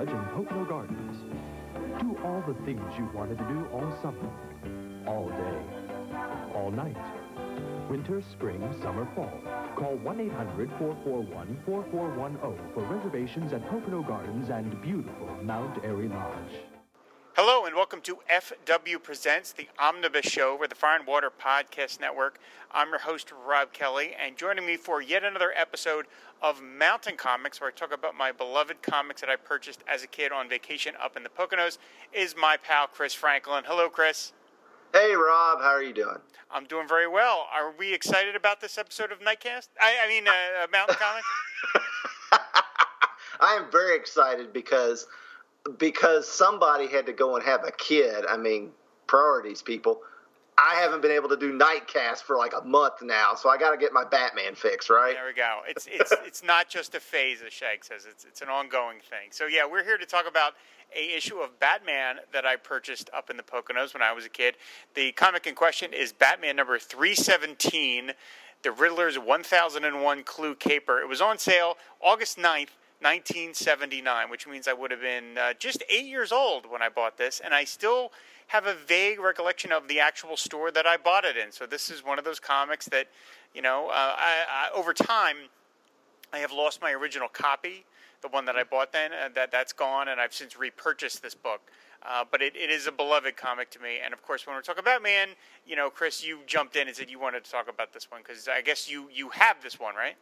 Lodge in Pocono Gardens. Do all the things you wanted to do all summer, all day, all night. Winter, spring, summer, fall. Call 1-800-441-4410 for reservations at Pocono Gardens and beautiful Mount Airy Lodge. Welcome to FW Presents, the Omnibus Show for the Fire and Water Podcast Network. I'm your host, Rob Kelly, and joining me for yet another episode of Mountain Comics, where I talk about my beloved comics that I purchased as a kid on vacation up in the Poconos, is my pal Chris Franklin. Hello, Chris. Hey, Rob. How are you doing? I'm doing very well. Are we excited about this episode of Nightcast? I, I mean, uh, uh Mountain Comics? I am very excited because because somebody had to go and have a kid. I mean, priorities, people. I haven't been able to do Nightcast for like a month now, so I got to get my Batman fix, right? There we go. It's it's it's not just a phase, as Shag says. It's it's an ongoing thing. So yeah, we're here to talk about a issue of Batman that I purchased up in the Poconos when I was a kid. The comic in question is Batman number three seventeen, the Riddler's one thousand and one Clue Caper. It was on sale August 9th, 1979, which means I would have been uh, just eight years old when I bought this, and I still have a vague recollection of the actual store that I bought it in. So this is one of those comics that, you know, uh, I, I, over time, I have lost my original copy, the one that I bought then. Uh, that that's gone, and I've since repurchased this book. Uh, but it, it is a beloved comic to me. And of course, when we're talking about Man, you know, Chris, you jumped in and said you wanted to talk about this one because I guess you you have this one, right?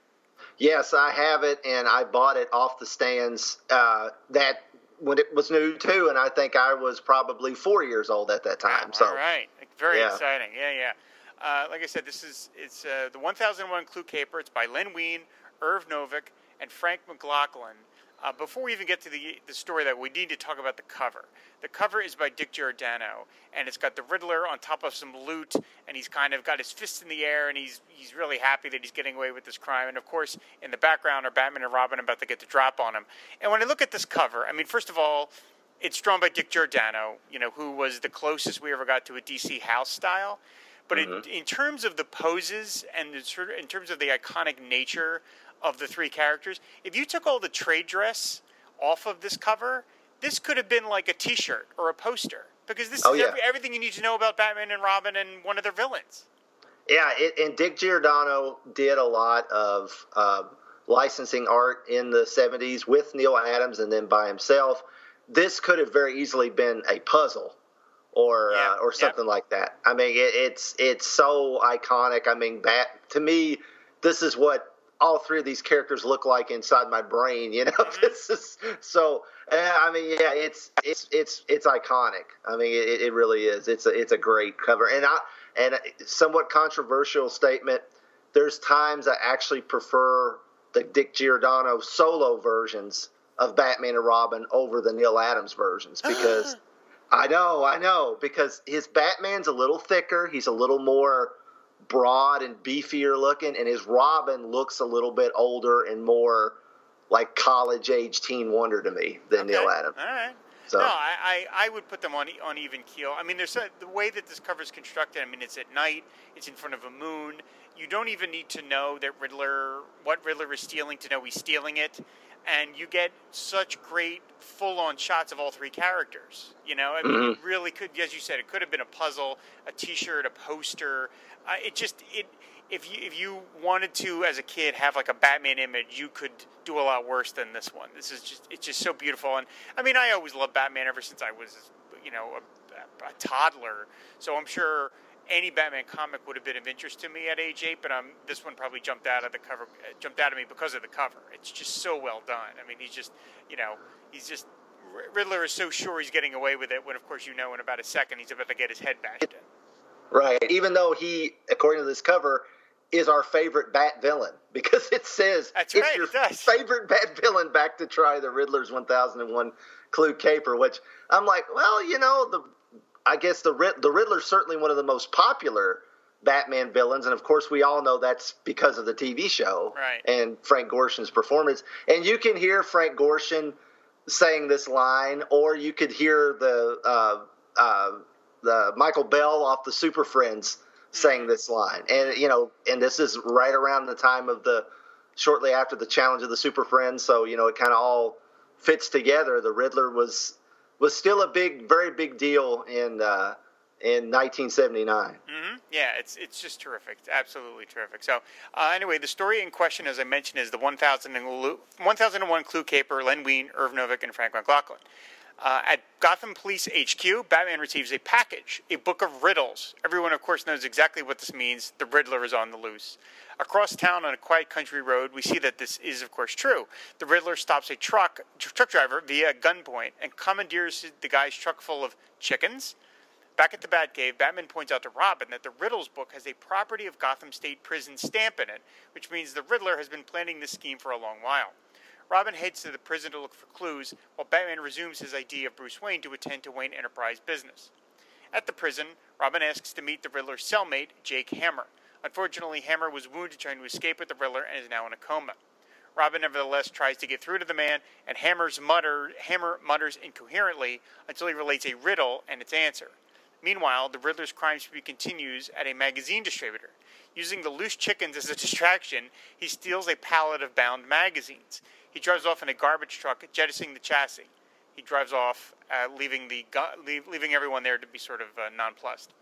Yes, I have it, and I bought it off the stands uh, that when it was new too, and I think I was probably four years old at that time. So, all right, very yeah. exciting. Yeah, yeah. Uh, like I said, this is it's uh, the 1001 Clue Caper. It's by Len Wein, Irv Novick, and Frank McLaughlin. Uh, before we even get to the the story, that we need to talk about the cover. The cover is by Dick Giordano, and it's got the Riddler on top of some loot, and he's kind of got his fists in the air, and he's he's really happy that he's getting away with this crime. And of course, in the background are Batman and Robin about to get the drop on him. And when I look at this cover, I mean, first of all, it's drawn by Dick Giordano, you know, who was the closest we ever got to a DC house style. But mm-hmm. in, in, terms of the poses and in terms of the iconic nature of the three characters. If you took all the trade dress off of this cover, this could have been like a T-shirt or a poster because this oh, is yeah. every, everything you need to know about Batman and Robin and one of their villains. Yeah, it, and Dick Giordano did a lot of um, licensing art in the '70s with Neal Adams, and then by himself. This could have very easily been a puzzle or yeah, uh, or something yeah. like that. I mean, it, it's it's so iconic. I mean, Bat to me, this is what all three of these characters look like inside my brain. You know, mm-hmm. this is so. Uh, I mean, yeah, it's it's it's it's iconic. I mean, it, it really is. It's a it's a great cover, and I and somewhat controversial statement. There's times I actually prefer the Dick Giordano solo versions of Batman and Robin over the Neal Adams versions because I know, I know, because his Batman's a little thicker. He's a little more broad and beefier looking, and his Robin looks a little bit older and more like college age teen wonder to me than okay. Neal Adams. All right. So. No, I, I, I, would put them on on even keel. I mean, there's a, the way that this cover is constructed. I mean, it's at night. It's in front of a moon. You don't even need to know that Riddler, what Riddler is stealing, to know he's stealing it and you get such great full-on shots of all three characters. You know, I mean, mm-hmm. it really could, as you said, it could have been a puzzle, a T-shirt, a poster. Uh, it just it if you if you wanted to as a kid have like a Batman image, you could do a lot worse than this one. This is just it's just so beautiful, and I mean, I always loved Batman ever since I was you know a, a toddler. So I'm sure any Batman comic would have been of interest to me at age eight, but um, this one probably jumped out of the cover, jumped out of me because of the cover. It's just so well done. I mean, he's just, you know, he's just Riddler is so sure he's getting away with it when, of course, you know, in about a second he's about to get his head bashed in. Right. Even though he, according to this cover, is our favorite Bat villain because it says That's it's right, your it favorite Bat villain back to try the Riddler's 1001 Clue Caper, which I'm like, well, you know, the I guess the the Riddler's certainly one of the most popular Batman villains, and of course we all know that's because of the TV show right. and Frank Gorshin's performance. And you can hear Frank Gorshin saying this line, or you could hear the uh, uh, the Michael Bell off the Super Friends saying mm-hmm. this line, and you know, and this is right around the time of the shortly after the challenge of the Super Friends, so you know it kind of all fits together. The Riddler was was still a big, very big deal in uh, in 1979. Mm-hmm. Yeah, it's it's just terrific. It's absolutely terrific. So, uh, anyway, the story in question, as I mentioned, is the 1001 Clue Caper, Len Wein, Irv Novick, and Frank McLaughlin. Uh, at Gotham Police HQ, Batman receives a package, a book of riddles. Everyone, of course, knows exactly what this means. The Riddler is on the loose. Across town on a quiet country road, we see that this is, of course, true. The Riddler stops a truck truck driver via gunpoint and commandeers the guy's truck full of chickens. Back at the Batcave, Batman points out to Robin that the Riddles book has a property of Gotham State Prison stamp in it, which means the Riddler has been planning this scheme for a long while. Robin heads to the prison to look for clues, while Batman resumes his idea of Bruce Wayne to attend to Wayne Enterprise business. At the prison, Robin asks to meet the Riddler's cellmate, Jake Hammer. Unfortunately, Hammer was wounded trying to escape with the Riddler and is now in a coma. Robin nevertheless tries to get through to the man, and Hammer's mutter, Hammer mutters incoherently until he relates a riddle and its answer. Meanwhile, the Riddler's crime spree continues at a magazine distributor. Using the loose chickens as a distraction, he steals a pallet of bound magazines. He drives off in a garbage truck, jettisoning the chassis. He drives off, uh, leaving the leave, leaving everyone there to be sort of uh, nonplussed.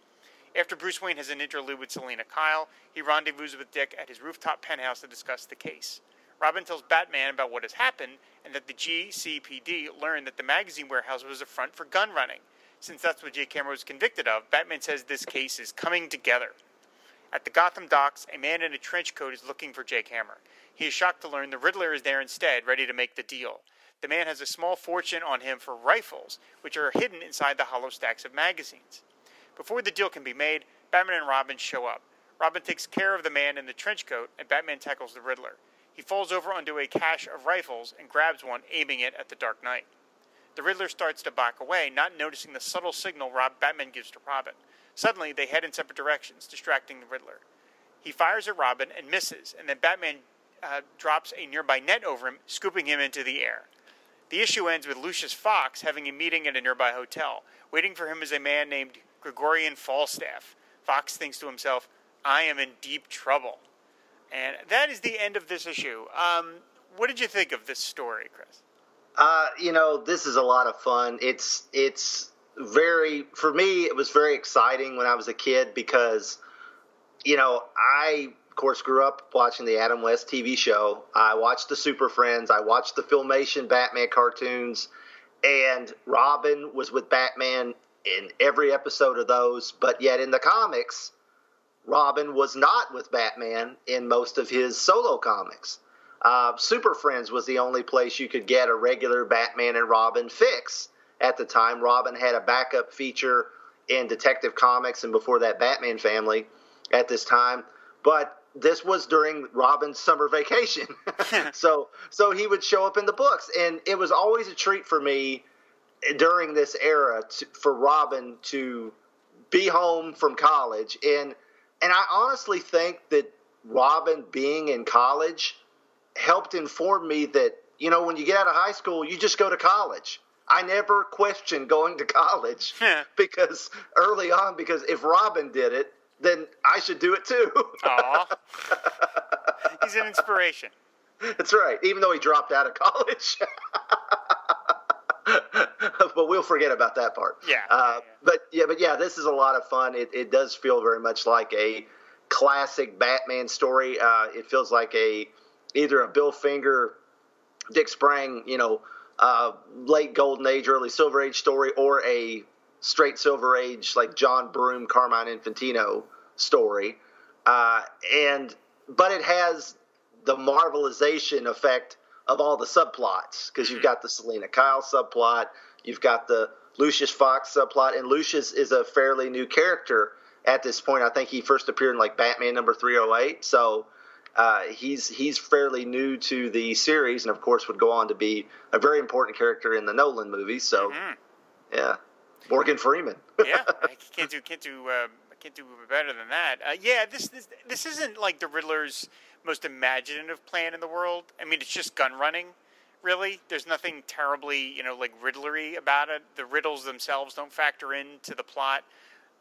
After Bruce Wayne has an interlude with Selina Kyle, he rendezvous with Dick at his rooftop penthouse to discuss the case. Robin tells Batman about what has happened and that the GCPD learned that the magazine warehouse was a front for gun running. Since that's what Jake Hammer was convicted of, Batman says this case is coming together. At the Gotham docks, a man in a trench coat is looking for Jake Hammer. He is shocked to learn the Riddler is there instead, ready to make the deal. The man has a small fortune on him for rifles, which are hidden inside the hollow stacks of magazines. Before the deal can be made, Batman and Robin show up. Robin takes care of the man in the trench coat, and Batman tackles the Riddler. He falls over onto a cache of rifles and grabs one, aiming it at the Dark Knight. The Riddler starts to back away, not noticing the subtle signal Rob Batman gives to Robin. Suddenly, they head in separate directions, distracting the Riddler. He fires at Robin and misses, and then Batman uh, drops a nearby net over him, scooping him into the air. The issue ends with Lucius Fox having a meeting at a nearby hotel. Waiting for him is a man named Gregorian Falstaff. Fox thinks to himself, I am in deep trouble. And that is the end of this issue. Um, what did you think of this story, Chris? Uh, you know, this is a lot of fun. It's it's very for me. It was very exciting when I was a kid because, you know, I of course grew up watching the Adam West TV show. I watched the Super Friends. I watched the Filmation Batman cartoons, and Robin was with Batman in every episode of those. But yet in the comics, Robin was not with Batman in most of his solo comics. Uh, Super Friends was the only place you could get a regular Batman and Robin fix at the time. Robin had a backup feature in Detective Comics and before that Batman family at this time. But this was during Robin's summer vacation. so so he would show up in the books and it was always a treat for me during this era to, for Robin to be home from college. And and I honestly think that Robin being in college helped inform me that you know when you get out of high school you just go to college. I never questioned going to college because early on because if robin did it then i should do it too. Aww. he's an inspiration. That's right even though he dropped out of college but we'll forget about that part. Yeah, uh, yeah, but yeah but yeah this is a lot of fun. It, it does feel very much like a classic batman story. Uh, it feels like a either a Bill Finger, Dick Sprang, you know, uh, late Golden Age, early Silver Age story, or a straight Silver Age like John Broome, Carmine Infantino story, uh, and but it has the marvelization effect of all the subplots because you've got the Selina Kyle subplot, you've got the Lucius Fox subplot, and Lucius is a fairly new character at this point. I think he first appeared in like Batman number 308. So uh, he's he's fairly new to the series, and of course would go on to be a very important character in the Nolan movies. So, mm-hmm. yeah, Morgan Freeman. yeah, I can't do can't do uh, can't do better than that. Uh, yeah, this, this this isn't like the Riddler's most imaginative plan in the world. I mean, it's just gun running. Really, there's nothing terribly you know like Riddlery about it. The riddles themselves don't factor into the plot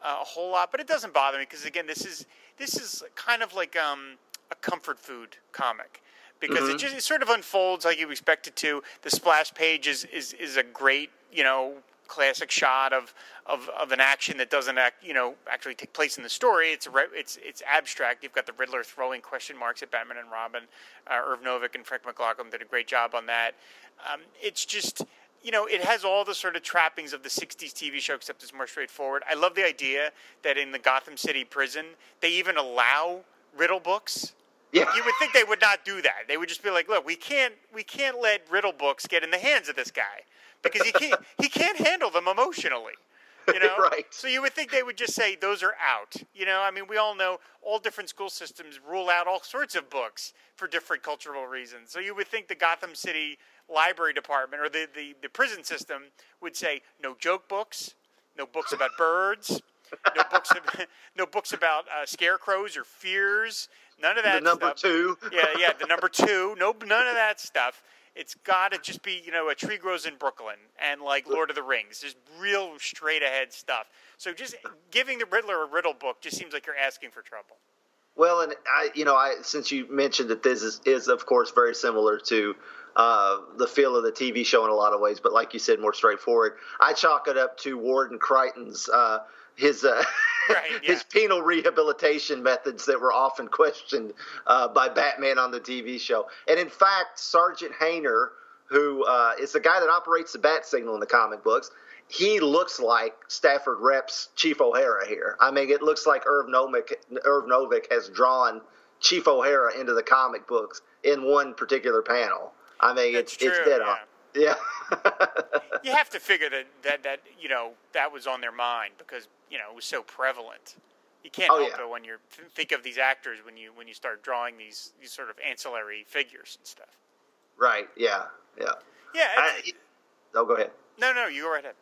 uh, a whole lot, but it doesn't bother me because again, this is this is kind of like um, a comfort food comic. because mm-hmm. it just it sort of unfolds like you expect it to. The splash page is is is a great you know classic shot of, of, of an action that doesn't act, you know actually take place in the story. It's it's it's abstract. You've got the Riddler throwing question marks at Batman and Robin. Uh, Irv Novick and Frank McLaughlin did a great job on that. Um, it's just you know it has all the sort of trappings of the '60s TV show, except it's more straightforward. I love the idea that in the Gotham City prison they even allow riddle books. Yeah. You would think they would not do that. They would just be like, "Look, we can't we can't let riddle books get in the hands of this guy." Because he can't he can't handle them emotionally. You know, right? So you would think they would just say those are out. You know, I mean, we all know all different school systems rule out all sorts of books for different cultural reasons. So you would think the Gotham City Library Department or the the, the prison system would say no joke books, no books about birds. no books, about, no books about uh, scarecrows or fears. None of that. The number stuff. two. yeah, yeah, the number two. No, none of that stuff. It's got to just be, you know, a tree grows in Brooklyn and like Lord of the Rings. There's real straight ahead stuff. So just giving the Riddler a riddle book just seems like you're asking for trouble. Well, and I, you know, I since you mentioned that this is, is of course very similar to uh, the feel of the TV show in a lot of ways, but like you said, more straightforward. I chalk it up to Warden Crichton's uh, his uh, right, yeah. his penal rehabilitation methods that were often questioned uh, by Batman on the TV show. And in fact, Sergeant Hayner, who uh, is the guy that operates the bat signal in the comic books, he looks like Stafford Repp's Chief O'Hara here. I mean, it looks like Irv Novick, Irv Novick has drawn Chief O'Hara into the comic books in one particular panel. I mean, That's it's true, it's dead yeah. on. Yeah. you have to figure that, that that you know that was on their mind because you know it was so prevalent. You can't oh, help yeah. it when you think of these actors when you when you start drawing these these sort of ancillary figures and stuff. Right. Yeah. Yeah. Yeah. I, oh, go ahead. No, no, you go right ahead.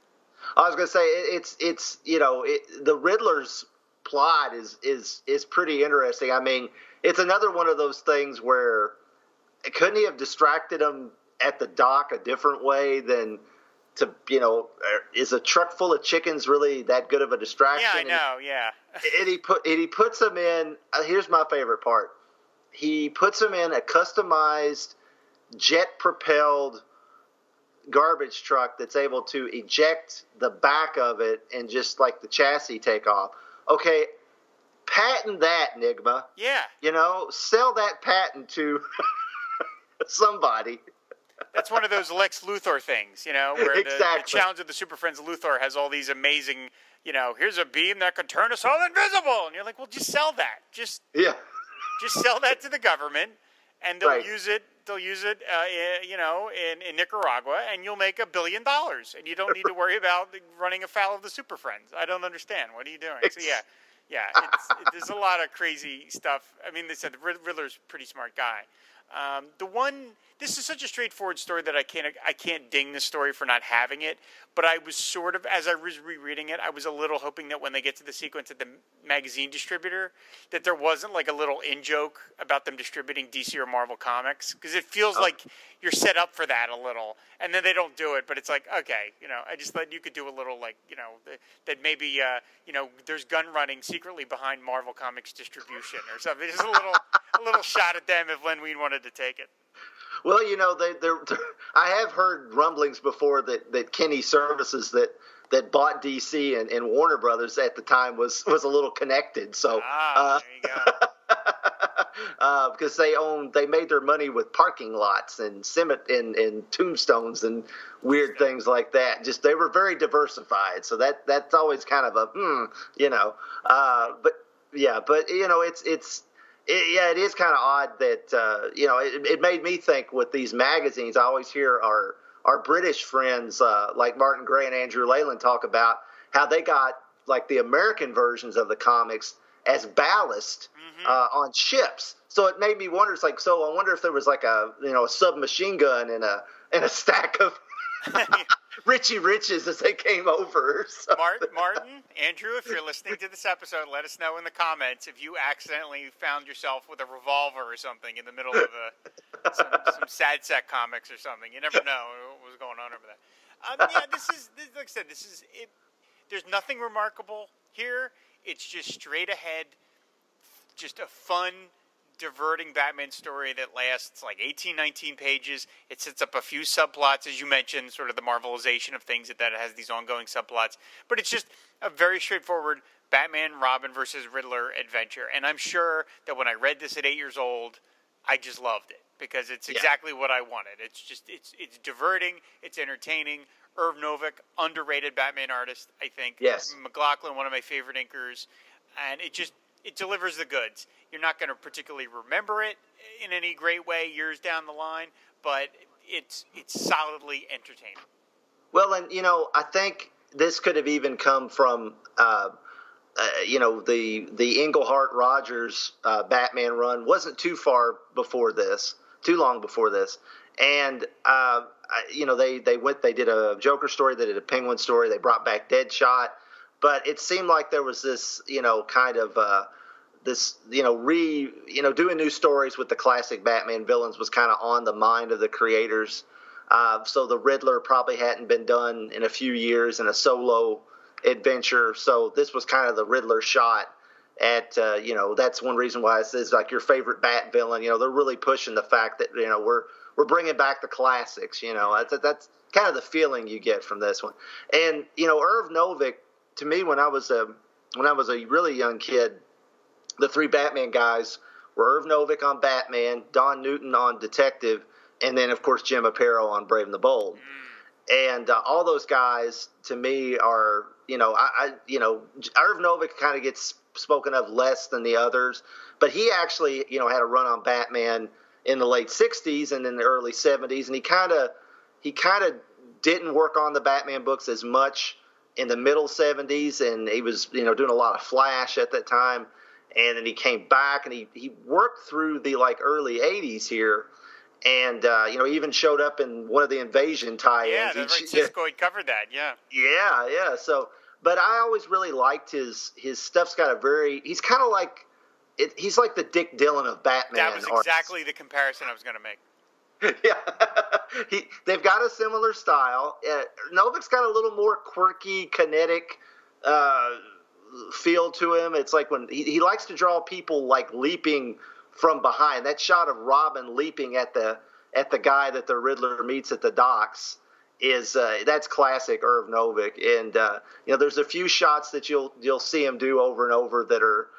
I was going to say it's it's you know it, the Riddler's plot is is is pretty interesting. I mean, it's another one of those things where couldn't he have distracted him at the dock a different way than to you know is a truck full of chickens really that good of a distraction? Yeah, I know. And, yeah. and he put and he puts them in. Uh, here's my favorite part. He puts them in a customized jet propelled garbage truck that's able to eject the back of it and just like the chassis take off. Okay, patent that, Nigma. Yeah. You know, sell that patent to somebody. That's one of those Lex Luthor things, you know, where exactly. the, the challenge of the Super Friends Luthor has all these amazing, you know, here's a beam that could turn us all invisible, and you're like, well, just sell that, just yeah, just sell that to the government, and they'll right. use it. They'll use it, uh, you know, in, in Nicaragua, and you'll make a billion dollars, and you don't need to worry about running afoul of the Super Friends. I don't understand. What are you doing? So yeah, yeah, it's, it, there's a lot of crazy stuff. I mean, they said the Riddler's a pretty smart guy. Um, the one, this is such a straightforward story that I can't, I can't ding the story for not having it. But I was sort of, as I was rereading it, I was a little hoping that when they get to the sequence at the magazine distributor, that there wasn't like a little in joke about them distributing DC or Marvel comics because it feels oh. like you're set up for that a little, and then they don't do it. But it's like, okay, you know, I just thought you could do a little like, you know, that maybe, uh, you know, there's gun running secretly behind Marvel Comics distribution or something. Just a little, a little shot at them if Len Wein wanted to take it. Well, you know, they, I have heard rumblings before that, that Kinney Services that that bought DC and, and Warner Brothers at the time was was a little connected. So, ah, uh, uh, because they own, they made their money with parking lots and cement and, and tombstones and weird things like that. Just they were very diversified. So that that's always kind of a hmm, you know. Uh, but yeah, but you know, it's it's it, yeah, it is kind of odd that uh, you know it, it, made me think with these magazines. I always hear our our British friends uh, like Martin Gray and Andrew Leyland talk about how they got like the American versions of the comics as ballast mm-hmm. uh, on ships. So it made me wonder. It's like so. I wonder if there was like a you know a submachine gun and a and a stack of Richie Riches as they came over. Martin, Martin, Andrew, if you're listening to this episode, let us know in the comments if you accidentally found yourself with a revolver or something in the middle of a, some, some sad sack comics or something. You never know what was going on over there. Um, yeah, this is this, like I said. This is it. There's nothing remarkable here. It's just straight ahead, just a fun diverting Batman story that lasts like 18, 19 pages. It sets up a few subplots, as you mentioned, sort of the marvelization of things that, that has these ongoing subplots. But it's just a very straightforward Batman Robin versus Riddler adventure. And I'm sure that when I read this at eight years old, I just loved it because it's Yeah. exactly what I wanted. It's just it's it's diverting, it's entertaining. Irv Novick, underrated Batman artist, I think. Yes. McLaughlin, one of my favorite inkers, and it just it delivers the goods. You're not going to particularly remember it in any great way years down the line, but it's it's solidly entertaining. Well, and you know, I think this could have even come from, uh, uh, you know, the the Englehart Rogers uh, Batman run wasn't too far before this, too long before this, and uh, you know they they went they did a Joker story, they did a Penguin story, they brought back Deadshot, but it seemed like there was this, you know, kind of. Uh, this you know re you know doing new stories with the classic Batman villains was kind of on the mind of the creators. Uh, so the Riddler probably hadn't been done in a few years in a solo adventure. So this was kind of the Riddler shot at uh, you know that's one reason why it says like your favorite Bat villain. You know they're really pushing the fact that you know we're we're bringing back the classics. You know that's that's kind of the feeling you get from this one. And you know Irv Novick to me when I was a when I was a really young kid the three Batman guys were Irv Novick on Batman, Don Newton on Detective, and then of course Jim Aparo on Brave and the Bold. And uh, all those guys to me are, you know, I, I you know, Irv Novick kind of gets spoken of less than the others, but he actually, you know, had a run on Batman in the late '60s and in the early '70s, and he kind of, he kind of didn't work on the Batman books as much in the middle '70s, and he was, you know, doing a lot of Flash at that time and then he came back and he, he worked through the like early 80s here and uh, you know he even showed up in one of the invasion tie-ins Yeah, He- that's right. Siskoid had covered that. Yeah. yeah yeah so but i always really liked his his stuff's got a very he's kind of like it, he's like the Dick Dillin of batman That was artists. exactly the comparison I was going to make. yeah, he, they've got a similar style. Uh, Novick's got a little more quirky, kinetic uh, feel to him. It's like when he, he likes to draw people like leaping from behind. That shot of Robin leaping at the at the guy that the Riddler meets at the docks is uh, that's classic Irv Novick. And uh, you know, there's a few shots that you'll you'll see him do over and over that are,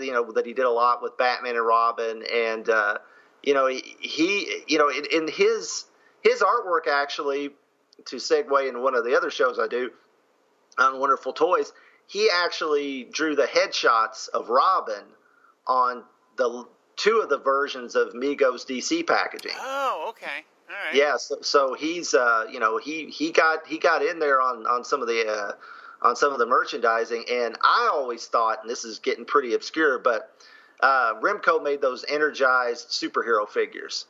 you know, that he did a lot with Batman and Robin. And uh, you know, he, you know, in, in his his artwork actually, to segue in one of the other shows I do on Wonderful Toys, he actually drew the headshots of Robin on the two of the versions of Mego's DC packaging. Oh, okay. All right. Yeah, so, so he's uh, you know he he got he got in there on on some of the uh, on some of the merchandising, and I always thought, and this is getting pretty obscure, but uh, Remco made those energized superhero figures,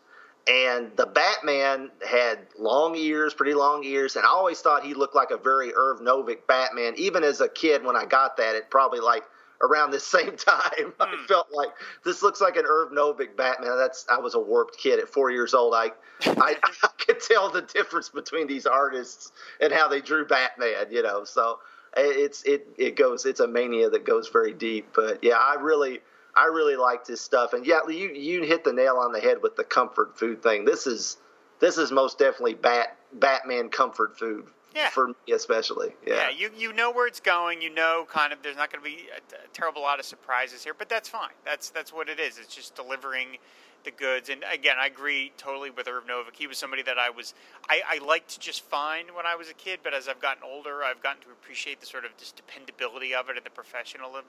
and the Batman had long ears, pretty long ears, and I always thought he looked like a very Irv Novick Batman. Even as a kid, when I got that, it probably like around this same time, I felt like this looks like an Irv Novick Batman. That's I was a warped kid at four years old. I I, I could tell the difference between these artists and how they drew Batman. You know, so it's it it goes it's a mania that goes very deep. But yeah, I really. I really liked his stuff, and yeah, you you hit the nail on the head with the comfort food thing. This is this is most definitely Bat Batman comfort food Yeah. for me especially. Yeah, Yeah, you you know where it's going. You know, kind of. There's not going to be a, a terrible lot of surprises here, but that's fine. That's that's what it is. It's just delivering the goods. And again, I agree totally with Irv Novick. He was somebody that I was I, I liked to just fine when I was a kid, but as I've gotten older, I've gotten to appreciate the sort of just dependability of it and the professionalism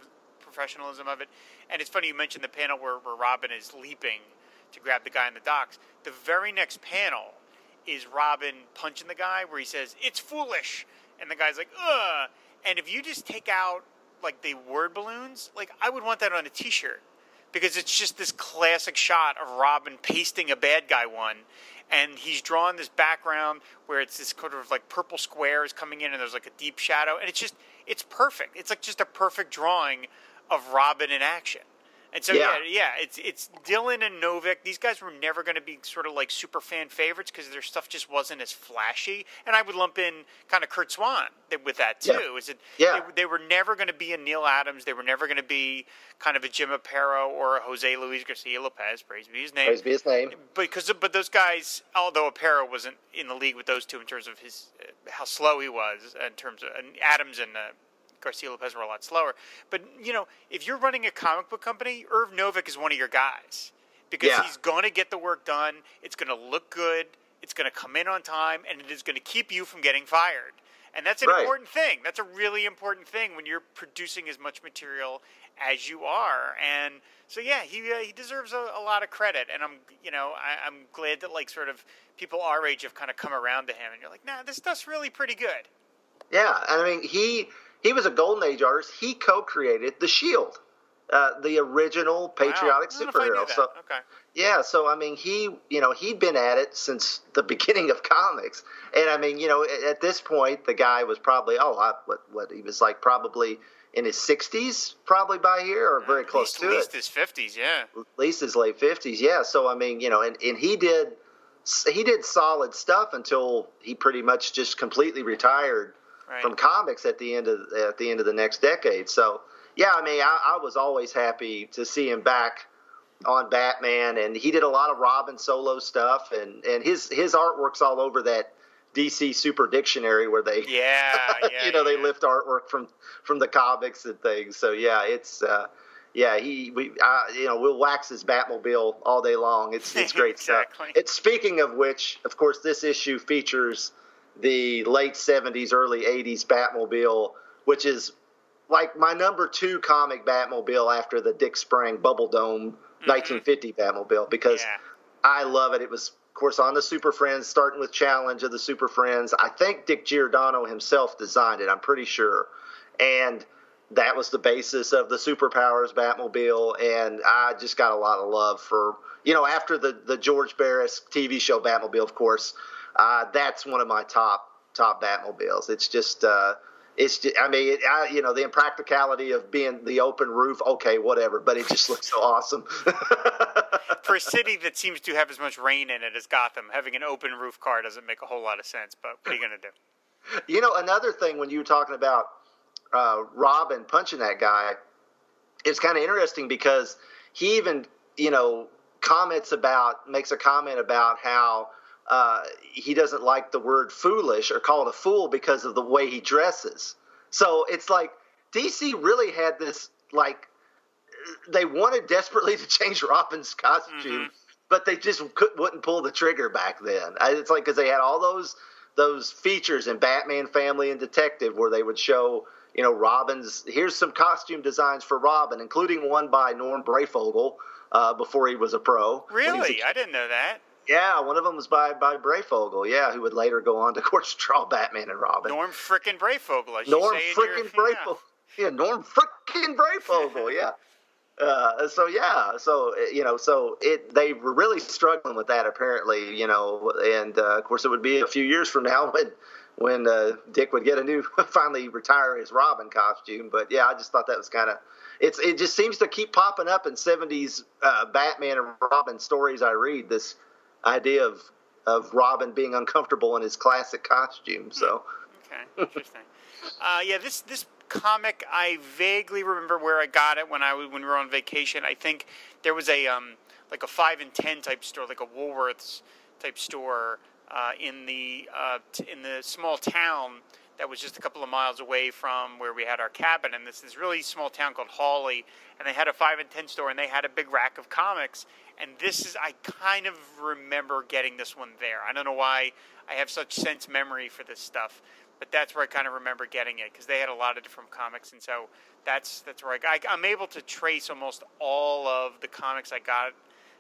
professionalism of it. And it's funny you mentioned the panel where, where Robin is leaping to grab the guy in the docks. The very next panel is Robin punching the guy where he says, It's foolish. And the guy's like, Ugh. And if you just take out like the word balloons, like I would want that on a t shirt. Because it's just this classic shot of Robin pasting a bad guy one. And he's drawn this background where it's this kind of like purple squares coming in and there's like a deep shadow. And it's just, it's perfect. It's like just a perfect drawing of Robin in action. And so yeah, yeah, yeah it's it's Dillin and Novick. These guys were never going to be sort of like super fan favorites because their stuff just wasn't as flashy. And I would lump in kind of Curt Swan with that too. Yeah. Is it? Yeah. They, they were never going to be a Neal Adams. They were never going to be kind of a Jim Aparo or a Jose Luis Garcia Lopez. Praise be his name. Praise be his name. Because but those guys, although Aparo wasn't in the league with those two in terms of his uh, how slow he was in terms of and Adams and. Uh, Garcia Lopez were a lot slower. But you know, if you're running a comic book company, Irv Novick is one of your guys because Yeah. he's going to get the work done. It's going to look good. It's going to come in on time, and it is going to keep you from getting fired. And that's an Right. important thing. That's a really important thing when you're producing as much material as you are. And so, yeah, he uh, he deserves a, a lot of credit. And I'm, you know, I, I'm glad that like sort of people our age have kind of come around to him. And you're like, nah, this stuff's really pretty good. Yeah, I mean he he was a golden age artist. He co-created the Shield, uh, the original patriotic wow. I don't know if I knew superhero. So okay. yeah, so I mean he you know he'd been at it since the beginning of comics, and I mean you know at, this point the guy was probably oh I, what what he was like probably in his sixties probably by here or very close least, to at it least his fifties, yeah. at least his late fifties. Yeah. So I mean, you know, and, and he did he did solid stuff until he pretty much just completely retired Right. from comics at the end of at the end of the next decade. So yeah, I mean, I, I was always happy to see him back on Batman, and he did a lot of Robin solo stuff, and and his his artwork's all over that. DC Super Dictionary, where they, Yeah, yeah. you know, they lift artwork from from the comics and things. So yeah, it's uh, yeah, he we uh, you know we'll wax his Batmobile all day long. It's it's great Exactly. stuff. It's speaking of which, of course, this issue features the late '70s, early '80s Batmobile, which is like my number two comic Batmobile after the Dick Sprang Bubble Dome mm-hmm. 1950 Batmobile because Yeah. I love it. It was, of course, on the Super Friends, starting with Challenge of the Super Friends. I think Dick Giordano himself designed it. I'm pretty sure, and that was the basis of the Superpowers Batmobile. And I just got a lot of love for you know after the the George Barris TV show Batmobile, of course. Uh, that's one of my top top Batmobiles. It's just. Uh, it's just, I mean, it, I, you know, the impracticality of being the open roof. Okay, whatever, but it just looks so awesome. For a city that seems to have as much rain in it as Gotham, having an open roof car doesn't make a whole lot of sense. But what are you going to do? You know, another thing when you were talking about uh, Robin punching that guy, it's kind of interesting because he even, you know, comments about, makes a comment about how uh, he doesn't like the word foolish or called a fool because of the way he dresses. So it's like DC really had this, like, they wanted desperately to change Robin's costume, but they just could, wouldn't pull the trigger back then. It's like because they had all those those features in Batman Family and Detective where they would show, you know, Robin's. Here's some costume designs for Robin, including one by Norm Breyfogle uh, before he was a pro. When he was a Really? kid. I didn't know that. Yeah, one of them was by by Breyfogle. Yeah, who would later go on to, of course, draw Batman and Robin. Norm frickin' Breyfogle, as Norm you say in frickin' Breyfogle. Yeah, Norm frickin' Breyfogle. Yeah. Uh, so yeah, so uh, you know, so it they were really struggling with that apparently, you know, and uh, of course it would be a few years from now when when uh, Dick would get a new finally retire his Robin costume. But yeah, I just thought that was kind of it's it just seems to keep popping up in '70s uh, Batman and Robin stories I read. This idea of of Robin being uncomfortable in his classic costume. So Okay, interesting. uh, yeah, this this comic I vaguely remember where I got it when I was when we were on vacation. I think there was a um like a five and ten type store, like a Woolworths type store uh, in the uh, t- in the small town that was just a couple of miles away from where we had our cabin. And this this really small town called Hawley, and they had a five and ten store, and they had a big rack of comics. And this is I kind of remember getting this one there. I don't know why I have such sense memory for this stuff but that's where I kind of remember getting it because they had a lot of different comics, and so that's that's where I, got, I I'm able to trace almost all of the comics I got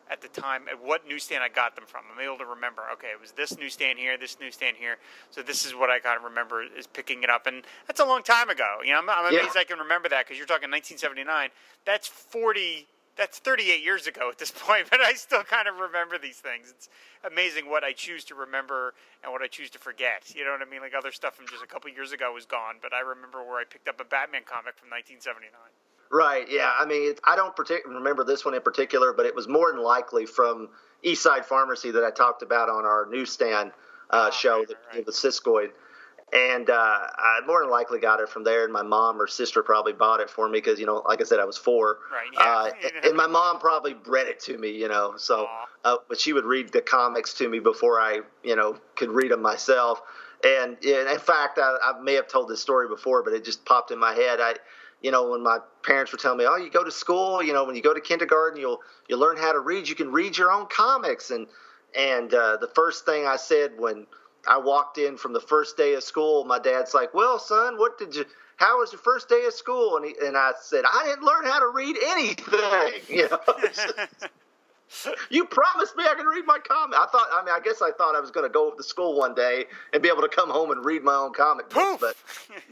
at the time at what newsstand I got them from. I'm able to remember. Okay, it was this newsstand here, this newsstand here. So this is what I kind of remember is picking it up, and that's a long time ago. You know, I'm, I'm Yeah. amazed I can remember that because you're talking 1979. That's 40. That's 38 years ago at this point, but I still kind of remember these things. It's amazing what I choose to remember and what I choose to forget. You know what I mean? Like other stuff from just a couple years ago was gone, but I remember where I picked up a Batman comic from 1979. Right. Yeah. I mean, it, I don't partic- remember this one in particular, but it was more than likely from Eastside Pharmacy that I talked about on our newsstand uh, Oh, show, right, the, right, the Siskoid. And uh, I more than likely got it from there, and my mom or sister probably bought it for me because, you know, like I said, I was four. Right, yeah. Uh, and my mom probably read it to me, you know. So, uh, but she would read the comics to me before I, you know, could read them myself. And, and in fact, I, I may have told this story before, but it just popped in my head. I, you know, when my parents were telling me, "Oh, you go to school, you know, when you go to kindergarten, you'll you learn how to read. You can read your own comics." And and uh, the first thing I said when I walked in from the first day of school, my dad's like, "Well, son, what did you? How was your first day of school?" And he, and I said, "I didn't learn how to read anything." You know, you promised me I could read my comic. I thought, I mean, I guess I thought I was going to go to school one day and be able to come home and read my own comic books, but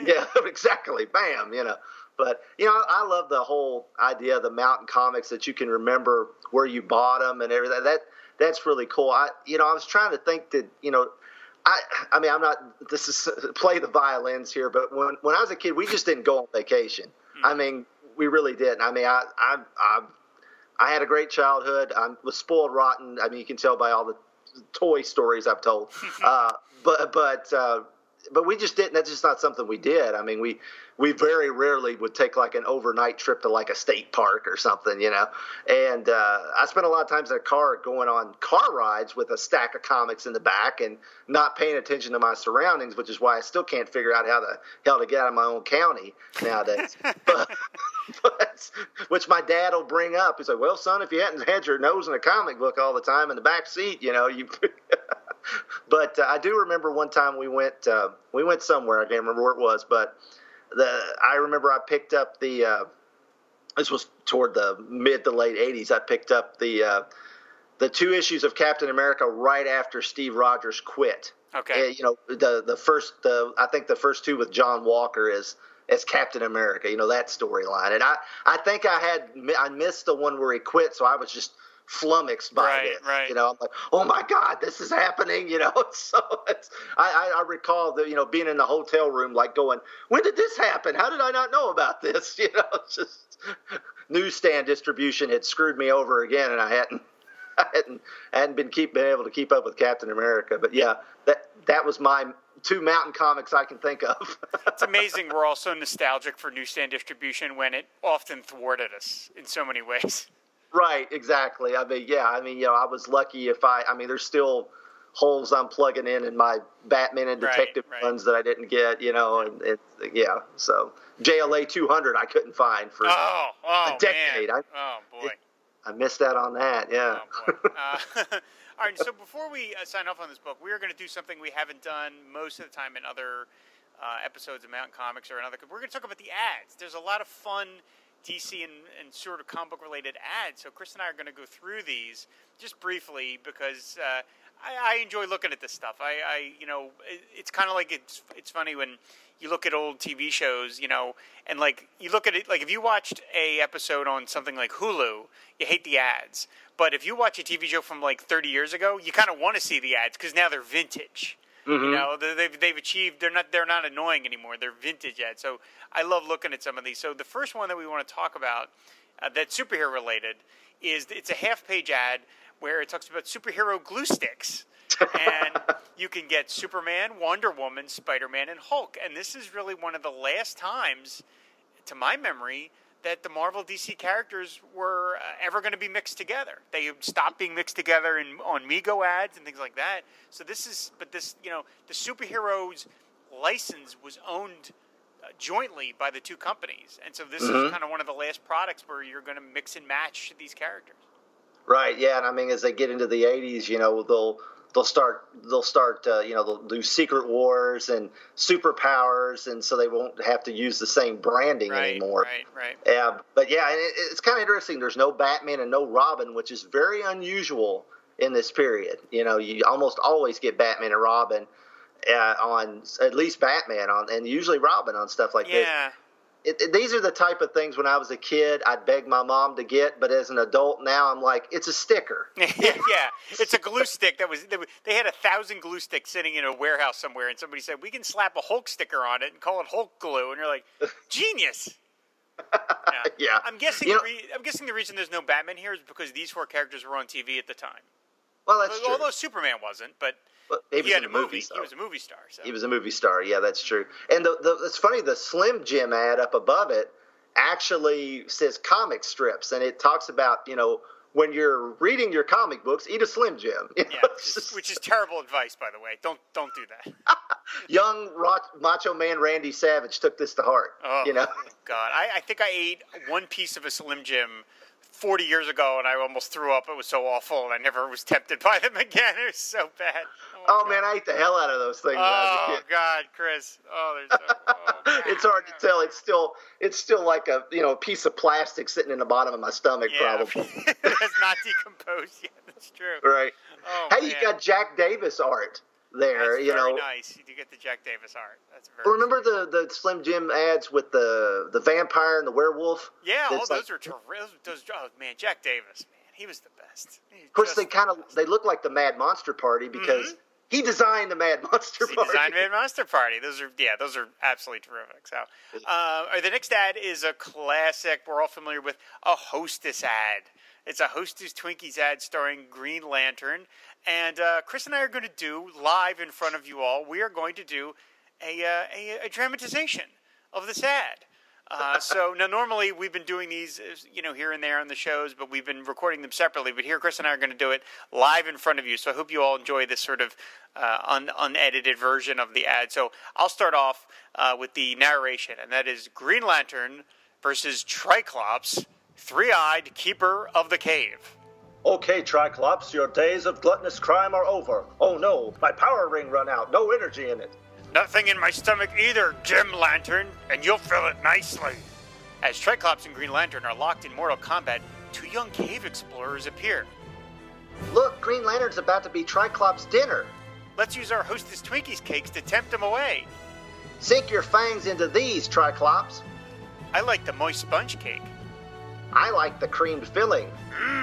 yeah, exactly. Bam, you know. But you know, I love the whole idea of the mountain comics that you can remember where you bought them and everything. That that's really cool. I you know, I was trying to think that you know, I I mean, I'm not this is play the violins here, but when when I was a kid, we just didn't go on vacation. I mean, we really didn't. I mean, I I I, I had a great childhood. I was spoiled rotten. I mean, you can tell by all the toy stories I've told. uh, but but uh, but we just didn't. That's just not something we did. I mean, we we very rarely would take like an overnight trip to like a state park or something, you know. And uh, I spent a lot of times in a car going on car rides with a stack of comics in the back and not paying attention to my surroundings, which is why I still can't figure out how the hell to get out of my own county nowadays. but, but which my dad will bring up. He's like, "Well, son, if you hadn't had your nose in a comic book all the time in the back seat, you know, you." but uh, I do remember one time we went uh, we went somewhere. I can't remember where it was, but the I remember I picked up the. Uh, this was toward the mid to late '80s. I picked up the uh, the two issues of Captain America right after Steve Rogers quit. Okay. And, you know the the first the I think the first two with John Walker is as Captain America. You know that storyline, and I I think I had I missed the one where he quit, so I was just flummoxed by Right, it. right. You know, I'm like, oh my god, this is happening. You know, so it's I, I I recall the you know being in the hotel room like going, when did this happen? How did I not know about this? You know, it's just newsstand distribution had screwed me over again, and I hadn't. I hadn't hadn't been keep been able to keep up with Captain America, but yeah, that that was my two mountain comics I can think of. It's amazing we're all so nostalgic for newsstand distribution when it often thwarted us in so many ways. Right, exactly. I mean, yeah, I mean, you know, I was lucky if I. I mean, there's still holes I'm plugging in in my Batman and Detective right. ones that I didn't get. You know, and yeah, so JLA 200 I couldn't find for. Oh, oh A decade. man. I- oh boy. I missed out on that. Yeah. Oh. Uh, all right. So before we uh, sign off on this book, we are going to do something we haven't done most of the time in other uh, episodes of Mountain Comics or another. We're going to talk about the ads. There's a lot of fun DC and, and sort of comic book related ads. So Chris and I are going to go through these just briefly because uh, I, I enjoy looking at this stuff. I, I you know, it, it's kind of like it's it's funny when you look at old TV shows, you know, and like you look at it like if you watched a episode on something like Hulu, you hate the ads. But if you watch a TV show from like 30 years ago, you kind of want to see the ads because now they're vintage. You know, they- they've they've achieved. They're not they're not annoying anymore. They're vintage ads. So I love looking at some of these. So the first one that we want to talk about uh, that's superhero related is it's a half page ad where it talks about superhero glue sticks. and you can get Superman, Wonder Woman, Spider Man, and Hulk. And this is really one of the last times, to my memory, that the Marvel DC characters were uh, ever going to be mixed together. They stopped being mixed together in on Mego ads and things like that. So this is, but this, you know, the superheroes license was owned uh, jointly by the two companies, and so this is kind of one of the last products where you're going to mix and match these characters. Right. Yeah, and I mean, as they get into the '80s, you know, they'll they'll start they'll start uh, you know they'll do Secret Wars and superpowers, and so they won't have to use the same branding Right, anymore. right, right. Yeah, but yeah, it, it's kind of interesting. There's no Batman and no Robin, which is very unusual in this period. You know, you almost always get Batman and Robin uh, on at least Batman on, and usually Robin on stuff like this. It, it- these are the type of things when I was a kid I'd beg my mom to get, but as an adult now I'm like, it's a sticker. yeah, it's a glue stick that was. They, had a thousand glue sticks sitting in a warehouse somewhere, and somebody said we can slap a Hulk sticker on it and call it Hulk glue, and you're like, genius. Yeah. Yeah. I'm guessing. You know- re- I'm guessing the reason there's no Batman here is because these four characters were on TV at the time. Well, that's true. Although Superman wasn't, but But he he, was had a the movie. He was a movie star. So He was a movie star. Yeah, that's true. And the, the it's funny. The Slim Jim ad up above it actually says comic strips, and it talks about you know when you're reading your comic books, eat a Slim Jim. You know, yeah, which is, which is terrible advice, by the way. Don't don't do that. young Macho Man Randy Savage took this to heart. Oh, you know, God, I, I think I ate one piece of a Slim Jim 40 years ago, and I almost threw up. It was so awful, and I never was tempted by them again. It was so bad. oh, oh man, I ate the hell out of those things when I was a Oh. God, Chris. Oh, they're so. Oh, It's hard to tell. It's still it's still like a you know a piece of plastic sitting in the bottom of my stomach, Yeah, probably. it has not decomposed yet. That's true. Right. Oh, hey, you got Jack Davis art there. That's you very know, nice. You get the Jack Davis art. That's very. remember the the Slim Jim ads with the the vampire and the werewolf? Yeah, oh, those like- are terrific. Those, oh man, Jack Davis, man, he was the best. He Of course, they the kind of they look like the Mad Monster Party because Mhm. he designed the Mad Monster He Party. He designed Mad Monster Party. Those are yeah, those are absolutely terrific. So, uh, the next ad is a classic. We're all familiar with a Hostess ad. It's a Hostess Twinkies ad starring Green Lantern, and uh, Chris and I are going to do live in front of you all. We are going to do a uh, a, a dramatization of this ad. Uh, so now, normally we've been doing these, uh, you know, here and there on the shows, but we've been recording them separately. But here, Chris and I are going to do it live in front of you. So I hope you all enjoy this sort of uh, un- unedited version of the ad. So I'll start off uh, with the narration, and that is Green Lantern versus Triclops, three-eyed keeper of the cave. Okay, Triclops, your days of gluttonous crime are over. Oh no, my power ring run out. No energy in it. Nothing in my stomach either, Jim Lantern, and you'll fill it nicely. As Triclops and Green Lantern are locked in mortal combat, two young cave explorers appear. Look, Green Lantern's about to be Triclops' dinner. Let's use our Hostess Twinkies cakes to tempt him away. Sink your fangs into these, Triclops. I like the moist sponge cake. I like the creamed filling. Mmm.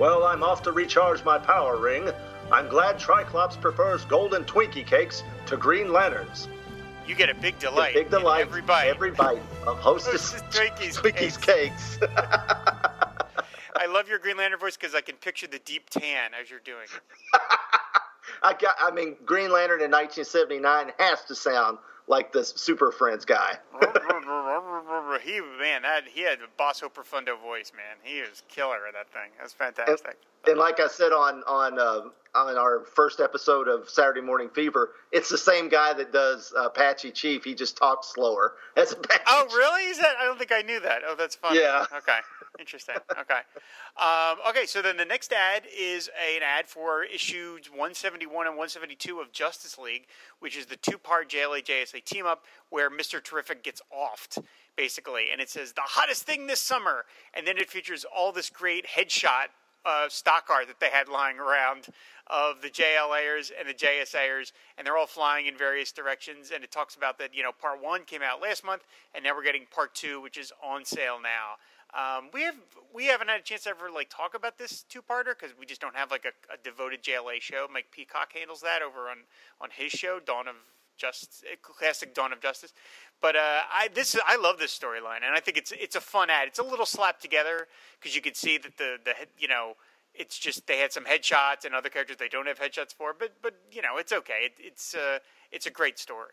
Well, I'm off to recharge my power ring. I'm glad Triclops prefers golden Twinkie cakes to Green Lanterns. You get a big delight. Big delight. every bite. Every bite of Hostess, Hostess Twinkies Twinkies cakes. I love your Green Lantern voice because I can picture the deep tan as you're doing it. I got. I mean, Green Lantern in 1979 has to sound like the Super Friends guy. he man, that he had a basso Profundo voice, man. He was killer at that thing. That's fantastic. And like I said on on uh, on our first episode of Saturday Morning Fever, it's the same guy that does uh, Apache Chief. He just talks slower as Apache. Oh, really? Is that? I don't think I knew that. Oh, that's funny. Yeah. Okay. Interesting. Okay. Um, okay. So then the next ad is an ad for issues 171 and 172 of Justice League, which is the two-part JLA JSA team up where Mister Terrific gets offed, basically, and it says the hottest thing this summer, and then it features all this great headshot uh, stock art that they had lying around of the JLAers and the JSAers, and they're all flying in various directions. And it talks about that, you know, part one came out last month, and now we're getting part two, which is on sale now. Um, we have we haven't had a chance to ever like talk about this two-parter because we just don't have like a, a devoted JLA show. Mike Peacock handles that over on on his show, Dawn of Justice, classic Dawn of Justice. But uh, I this I love this storyline, and I think it's it's a fun ad. It's a little slapped together because you can see that the the you know it's just they had some headshots and other characters they don't have headshots for, but but you know it's okay. It, it's uh, it's a great story.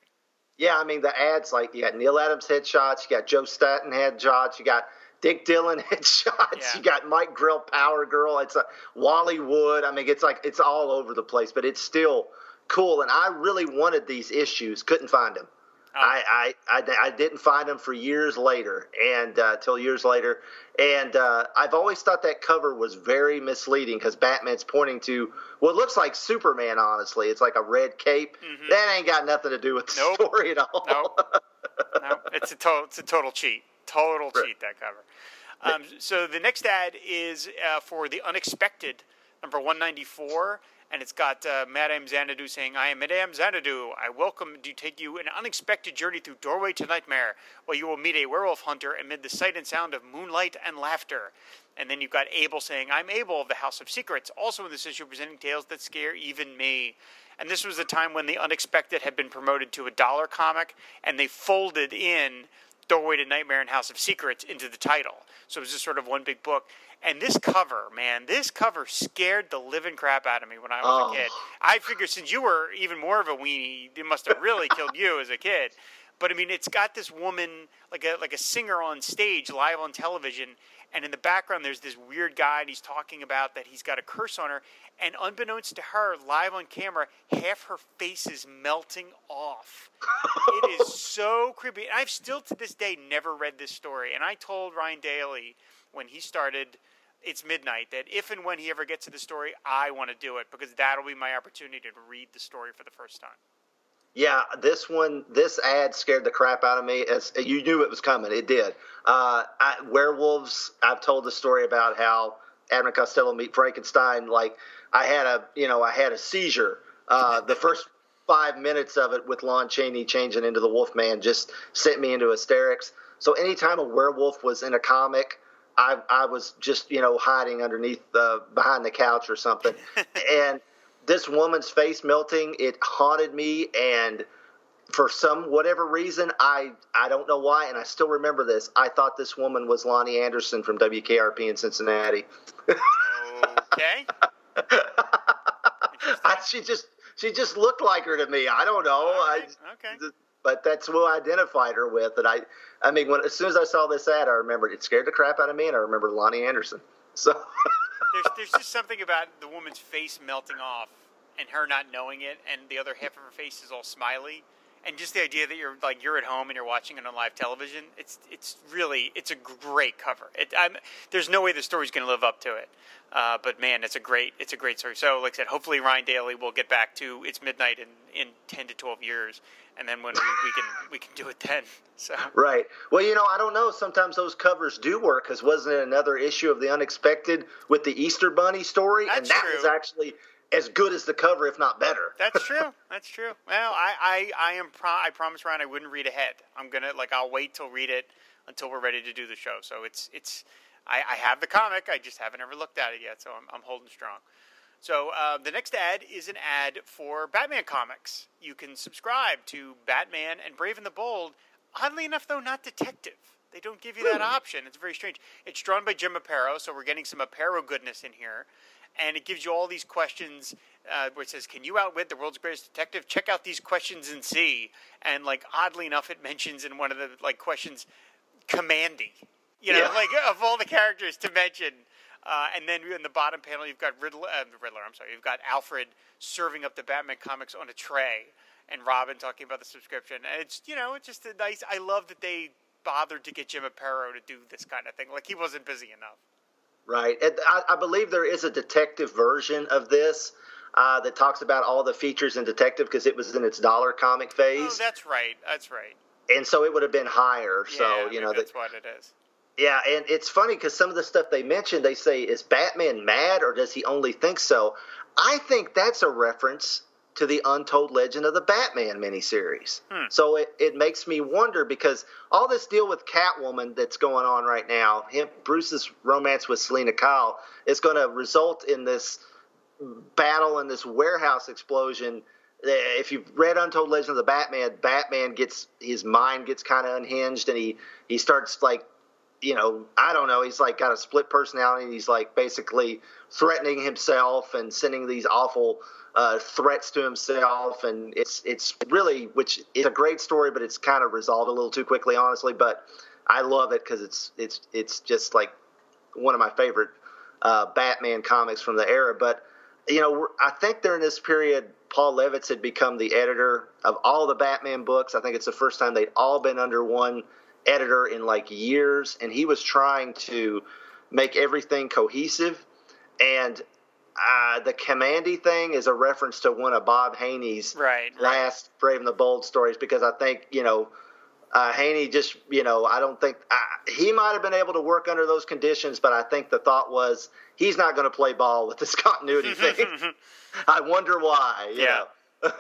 Yeah, I mean the ads like you got Neal Adams headshots, you got Joe Staton headshots, you got Dick Dillin headshots, Yeah. you got Mike Grell Power Girl, it's a Wally Wood. I mean it's like it's all over the place, but it's still cool. And I really wanted these issues, couldn't find them. Oh. I, I, I, I didn't find them for years later, and uh, till years later, and uh, I've always thought that cover was very misleading because Batman's pointing to what looks like Superman. Honestly, it's like a red cape. Mhm. That ain't got nothing to do with the Nope. story at all. Nope. no, it's a total it's a total cheat. Total Right. cheat that cover. Um, so the next ad is uh, for the unexpected number 194 and it's got uh, Madame Xanadu saying, "I am Madame Xanadu. I welcome to take you an unexpected journey through Doorway to Nightmare, where you will meet a werewolf hunter amid the sight and sound of moonlight and laughter." And then you've got Abel saying, "I'm Abel of the House of Secrets." Also in this issue, presenting tales that scare even me. And this was the time when the unexpected had been promoted to a dollar comic, and they folded in Doorway to Nightmare and House of Secrets into the title. So it was just sort of one big book. And this cover, man, this cover scared the living crap out of me when I was Oh. a kid. I figured since you were even more of a weenie, it must have really killed you as a kid. But I mean, it's got this woman like a like a singer on stage, live on television, and in the background there's this weird guy, and he's talking about that he's got a curse on her. And unbeknownst to her, live on camera, half her face is melting off. it is so creepy. And I've still to this day never read this story. And I told Ryan Daly when he started It's Midnight that if and when he ever gets to the story, I want to do it because that'll be my opportunity to read the story for the first time. Yeah, this one, this ad scared the crap out of me. As you knew it was coming, it did. Uh, I, werewolves. I've told the story about how Abbott and Costello meet Frankenstein. Like I had a, you know, I had a seizure. Uh, the first five minutes of it with Lon Chaney changing into the Wolfman just sent me into hysterics. So anytime a werewolf was in a comic, I, I was just, you know, hiding underneath the behind the couch or something, and this woman's face melting it haunted me and for some whatever reason i i don't know why and i still remember this. I thought this woman was Loni Anderson from wkrp in cincinnati. Okay. I, she just she just looked like her to me. I don't know. All I, right, okay. but that's who i identified her with and i i mean when as soon as i saw this ad i remembered it scared the crap out of me and i remember Loni Anderson. So there's there's just something about the woman's face melting off and her not knowing it, and the other half of her face is all smiley, and just the idea that you're like you're at home and you're watching it on live television. It's it's really it's a great cover. It, I'm, there's no way the story's going to live up to it, uh, but man, it's a great it's a great story. So like I said, hopefully Ryan Daly will get back to It's Midnight in in ten to twelve years, and then when we, we can we can do it then. So Right. Well, you know, I don't know. Sometimes those covers do work because wasn't it another issue of the unexpected with the Easter Bunny story? and that true. was actually as good as the cover, if not better. That's true. That's true. Well, I, I, I am. Pro- I promise Ryan, I wouldn't read ahead. I'm gonna like. I'll wait till read it until we're ready to do the show. So it's it's. I, I have the comic. I just haven't ever looked at it yet. So I'm, I'm holding strong. So uh, the next ad is an ad for Batman comics. You can subscribe to Batman and Brave and the Bold. Oddly enough, though, not Detective. They don't give you that option. It's very strange. It's drawn by Jim Aparo, so we're getting some Aparo goodness in here. And it gives you all these questions uh, where it says, Can you outwit the world's greatest detective? Check out these questions and see. And, like, oddly enough, it mentions in one of the, like, questions, Kamandi. You know, Yeah. like, of all the characters to mention. Uh, and then in the bottom panel, you've got Riddler, uh, Riddler, I'm sorry, you've got Alfred serving up the Batman comics on a tray, and Robin talking about the subscription. And it's, you know, it's just a nice, I love that they bothered to get Jim Aparo to do this kind of thing. Like, he wasn't busy enough. Right. I, I believe there is a detective version of this uh, that talks about all the features in Detective because it was in its dollar comic Oh, phase. that's right. That's right. and so it would have been higher. Yeah, so, you know, that, that's what it is. Yeah, and it's funny because some of the stuff they mentioned, they say, is Batman mad or does he only think so? I think that's a reference to the Untold Legend of the Batman miniseries. So it, it makes me wonder because all this deal with Catwoman that's going on right now, him, Bruce's romance with Selina Kyle, is going to result in this battle and this warehouse explosion. Eh, If you've read Untold Legend of the Batman, Batman gets his mind gets kind of unhinged and he he starts like you know, I don't know. He's like got a split personality. He's like basically threatening himself and sending these awful uh, threats to himself. And it's it's really, which is a great story, but it's kind of resolved a little too quickly, honestly. But I love it because it's it's it's just like one of my favorite uh, Batman comics from the era. But you know, I think during this period, Paul Levitz had become the editor of all the Batman books. I think it's the first time they'd all been under one editor in like years, and he was trying to make everything cohesive. And uh, the Kamandi thing is a reference to one of Bob Haney's Right, right. last Brave and the Bold stories because I think you know uh, Haney just you know I don't think he might have been able to work under those conditions, but I think the thought was he's not going to play ball with this continuity thing. I wonder why. You Yeah.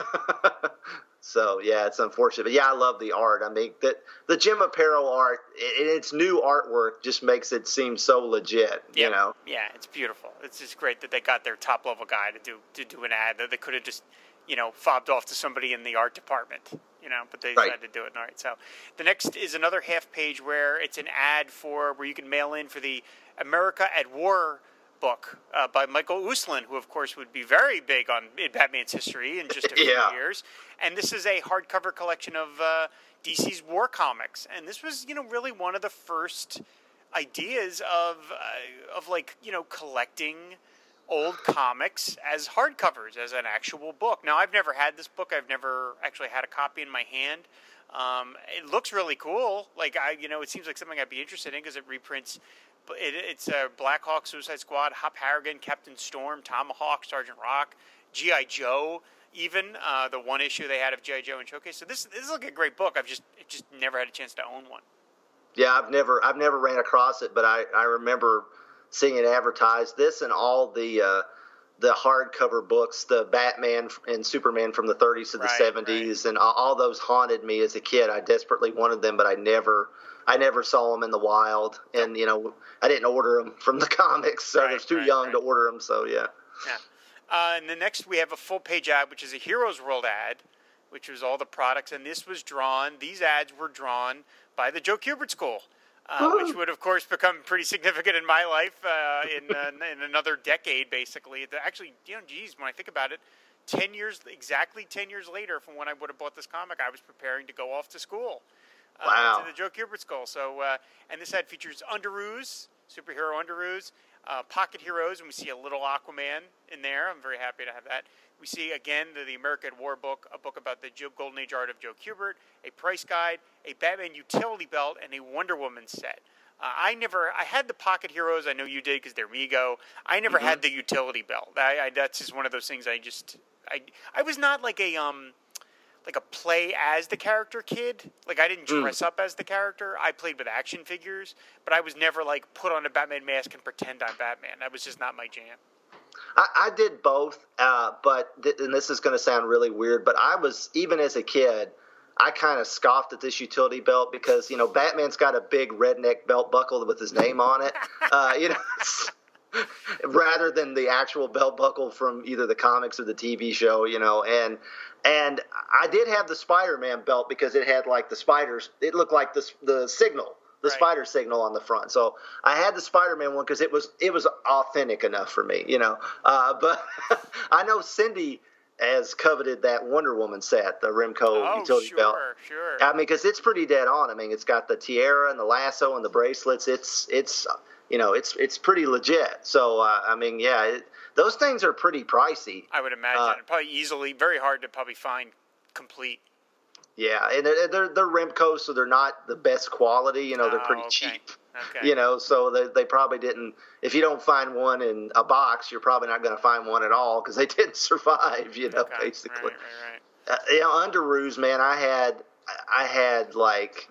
So yeah, it's unfortunate, but yeah, I love the art. I mean, that the Jim Aparo art, i- its new artwork just makes it seem so legit. You know. Yeah, it's beautiful. It's just great that they got their top level guy to do to do an ad that they could have just, you know, fobbed off to somebody in the art department. You know, but they Right. decided to do it. All right. So the next is another half page where it's an ad for where you can mail in for the America at War book uh, by Michael Uslan, who of course would be very big on in Batman's history in just a few Yeah. years. And this is a hardcover collection of uh, DC's war comics, and this was you know really one of the first ideas of uh, of like you know collecting old comics as hardcovers as an actual book. Now I've never had this book. I've never actually had a copy in my hand. Um, it looks really cool. Like I, you know, it seems like something I'd be interested in because it reprints. It, it's a Black Hawk, Suicide Squad, Hop Harrigan, Captain Storm, Tomahawk, Sergeant Rock, GI Joe. Even uh, the one issue they had of GI Joe in Showcase. So this this is like a great book. I've just just never had a chance to own one. Yeah, I've never I've never ran across it, but I, I remember seeing it advertised. This and all the uh, the hardcover books, the Batman and Superman from the 30s to the Right, 70s, and all, all those haunted me as a kid. I desperately wanted them, but I never I never saw them in the wild, and you know I didn't order them from the comics, so I Right, was too right, young to order them. So yeah, Yeah. Uh, and the next we have a full page ad, which is a Heroes World ad, which was all the products. And this was drawn, these ads were drawn by the Joe Kubert School, uh, which would, of course, become pretty significant in my life uh, in, uh, in another decade, basically. Actually, you know, geez, when I think about it, 10 years, exactly 10 years later from when I would have bought this comic, I was preparing to go off to school. Uh, Wow. To the Joe Kubert School. So, uh, and this ad features Underoos, superhero Underoos, uh, Pocket Heroes, and we see a little Aquaman in there. I'm very happy to have that. We see again the, the American War book, a book about the Joe, Golden Age art of Joe Kubert, a price guide, a Batman utility belt, and a Wonder Woman set. Uh, I never, I had the Pocket Heroes. I know you did because they're Mego. I never had the utility belt. I, I, that's just one of those things. I just, I, I was not like a um, like a play as the character kid. Like I didn't dress up as the character. I played with action figures, but I was never like put on a Batman mask and pretend I'm Batman. That was just not my jam. I, I did both, uh, but th- and this is going to sound really weird, but I was even as a kid, I kind of scoffed at this utility belt because you know Batman's got a big redneck belt buckle with his name on it, uh, you know, rather than the actual belt buckle from either the comics or the TV show, you know, and and I did have the Spider-Man belt because it had like the spiders. It looked like the the signal the Right. spider signal on the front. So I had the Spider-Man one because it was it was authentic enough for me, you know. Uh, but I know Cindy has coveted that Wonder Woman set, the Remco Oh, utility sure, belt. sure. I mean, because it's pretty dead on. I mean, it's got the tiara and the lasso and the bracelets. It's it's you know it's it's pretty legit. So uh, I mean, yeah, it, those things are pretty pricey. I would imagine Uh, probably easily, very hard to probably find complete. Yeah, and they're they're, they're Remco, so they're not the best quality. You know, they're Oh, pretty okay. cheap. Okay. You know, so they, they probably didn't. If you don't find one in a box, you're probably not going to find one at all because they didn't survive. You know, Okay, basically. Right, right, right. Uh, you know, Underoos, man, I had I had like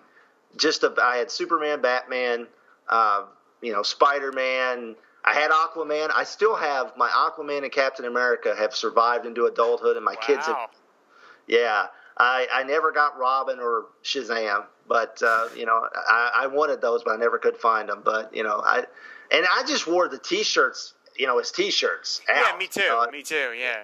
just a I had Superman, Batman, uh, you know, Spider Man. I had Aquaman. I still have my Aquaman and Captain America have survived into adulthood, and my kids have yeah, I, I never got Robin or Shazam, but uh, you know I, I wanted those, but I never could find them. But you know I and I just wore the T-shirts, you know, as T-shirts. Yeah, me too. you know, me too. Yeah.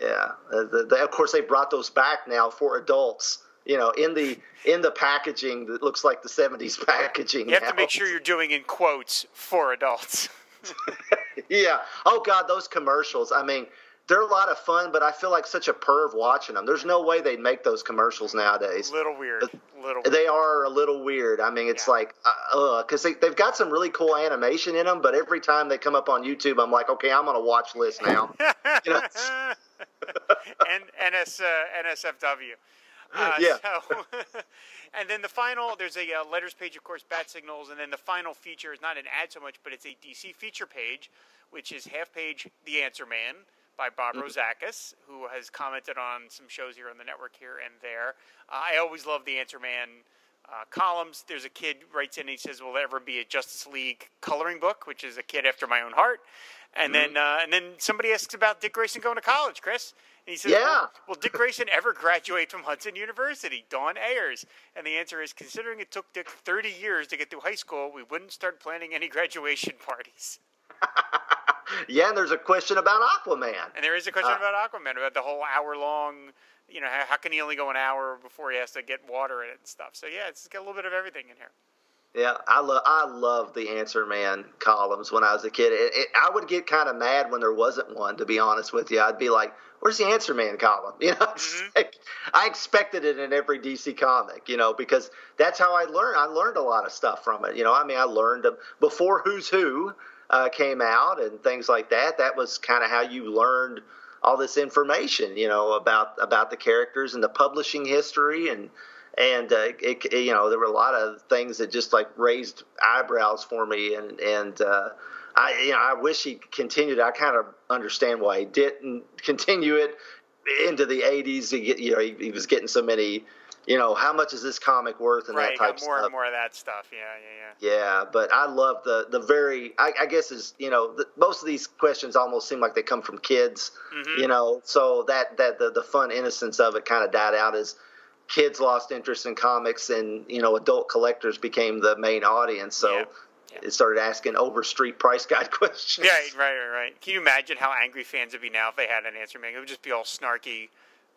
yeah, Uh, the, the, of course they brought those back now for adults. You know, in the in the packaging that looks like the '70s packaging. You have to make sure you're doing in quotes for adults. Yeah. Oh God, those commercials. I mean, they're a lot of fun, but I feel like such a perv watching them. There's no way they'd make those commercials nowadays. little weird. Little. They are a little weird. I mean, it's Yeah. like, uh, because they, they've got some really cool animation in them, but every time they come up on YouTube, I'm like, okay, I'm on a watch list now. you know, and NS uh, NSFW. Uh, Yeah. So, and then the final, there's a uh, letters page, of course, bat signals, and then the final feature is not an ad so much, but it's a DC feature page, which is half page The Answer Man by Bob Mm-hmm. Rozakis, who has commented on some shows here on the network here and there. Uh, I always love The Answer Man. Uh, columns. There's a kid writes in. and He says, "Will there ever be a Justice League coloring book?" Which is a kid after my own heart. And Mm-hmm. then, uh, and then somebody asks about Dick Grayson going to college, Chris. And he says, Yeah. "Will, will Dick Grayson ever graduate from Hudson University?" Dawn Ayers. And the answer is, considering it took Dick 30 years to get through high school, we wouldn't start planning any graduation parties. yeah, and there's a question about Aquaman. And there is a question Uh. about Aquaman, about the whole hour long, you know, how, how can he only go an hour before he has to get water in it and stuff? So yeah, it's got a little bit of everything in here. Yeah, I love I love the Answer Man columns when I was a kid. It, it, I would get kind of mad when there wasn't one. To be honest with you, I'd be like, "Where's the Answer Man column?" You know, mm-hmm. like, I expected it in every DC comic. You know, because that's how I learned. I learned a lot of stuff from it. You know, I mean, I learned before Who's Who uh, came out and things like that. That was kind of how you learned all this information. You know, about about the characters and the publishing history and and uh, it, it, you know there were a lot of things that just like raised eyebrows for me. And and uh, I you know I wish he continued. I kind of understand why he didn't continue it into the 80s he get, you know he, he was getting so many you know how much is this comic worth and right, that type more stuff. and more of that stuff. Yeah yeah yeah. Yeah but I love the the very I, I guess is you know the, most of these questions almost seem like they come from kids mm-hmm. you know. So that that the, the fun innocence of it kind of died out as kids lost interest in comics and you know adult collectors became the main audience. So yeah. Yeah. it started asking Overstreet price guide questions. Yeah right right right. Can you imagine how angry fans would be now if they had an answer? Man it would just be all snarky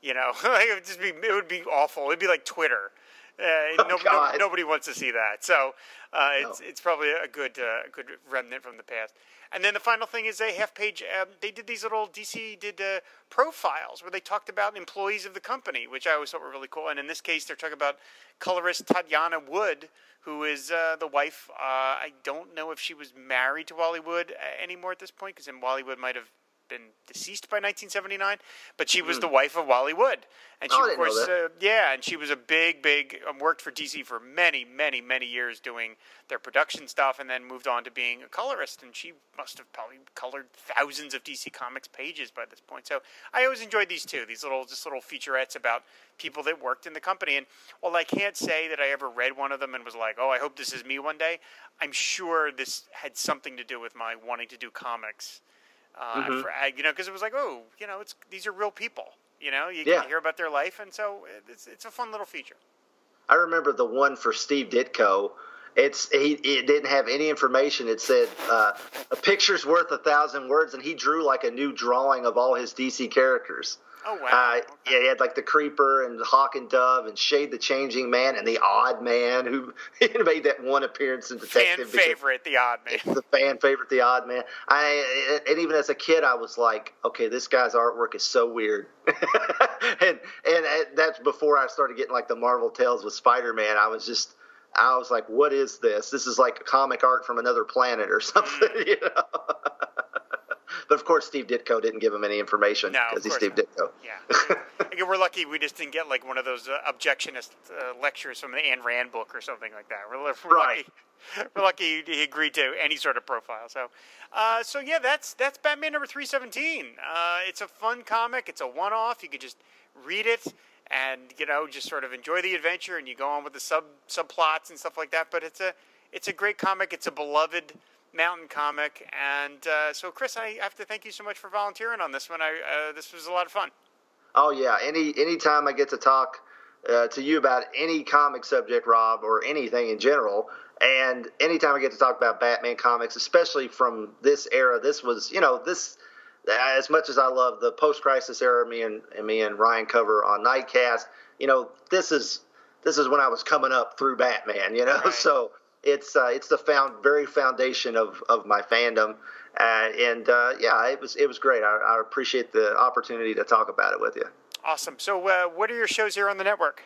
you know? It would just be it would be awful. It'd be like twitter. Uh, oh, no, no, nobody wants to see that. So uh, it's no. it's probably a good uh, good remnant from the past and then the final thing is a half page. Um, they did these little DC did uh, profiles where they talked about employees of the company, which I always thought were really cool. And in this case, they're talking about colorist Tatiana Wood, who is uh, the wife. Uh, I don't know if she was married to Wally Wood uh, anymore at this point, because then Wally Wood might have been deceased by 1979, but she was mm. the wife of Wally Wood, and she oh, of course, uh, yeah, and she was a big, big um, worked for DC for many, many, many years doing their production stuff, and then moved on to being a colorist, and she must have probably colored thousands of DC Comics pages by this point. So I always enjoyed these two, these little just little featurettes about people that worked in the company, and while I can't say that I ever read one of them and was like, oh, I hope this is me one day, I'm sure this had something to do with my wanting to do comics uh, mm-hmm. for, you know, because it was like, oh, you know, it's these are real people. You know, you yeah. to hear about their life, and so it's it's a fun little feature. I remember the one for Steve Ditko. It's he it didn't have any information. It said uh, a picture's worth a thousand words, and he drew like a new drawing of all his DC characters. Oh wow! Uh, okay. Yeah, he had like the Creeper and Hawk and Dove and Shade the Changing Man and the Odd Man who made that one appearance in Detective. Fan favorite, the Odd Man. The fan favorite, the Odd Man. I and even as a kid, I was like, okay, this guy's artwork is so weird. and and that's before I started getting like the Marvel tales with Spider Man. I was just. I was like, "What is this? This is like comic art from another planet or something." Mm. You know. But of course, Steve Ditko didn't give him any information because no, he's Steve not. Ditko. Yeah. Again, we're lucky we just didn't get like one of those uh, Objectivist uh, lectures from the Ayn Rand book or something like that. We're, we're right. lucky. We're lucky he agreed to any sort of profile. So, uh, so yeah, that's that's Batman number three seventeen. Uh, it's a fun comic. It's a one off. You could just read it and you know just sort of enjoy the adventure, and you go on with the sub subplots and stuff like that. But it's a it's a great comic. It's a beloved mountain comic. And uh, so, Chris, I have to thank you so much for volunteering on this one. I uh, this was a lot of fun. Oh yeah, any anytime I get to talk uh, to you about any comic subject, Rob, or anything in general, and anytime I get to talk about Batman comics, especially from this era, this was you know this. As much as I love the post-crisis era, me and, and me and Ryan cover on Nightcast, you know, this is this is when I was coming up through Batman, you know. Right. So it's uh, it's the found very foundation of, of my fandom, uh, and uh, yeah, it was it was great. I, I, appreciate the opportunity to talk about it with you. Awesome. So, uh, what are your shows here on the network?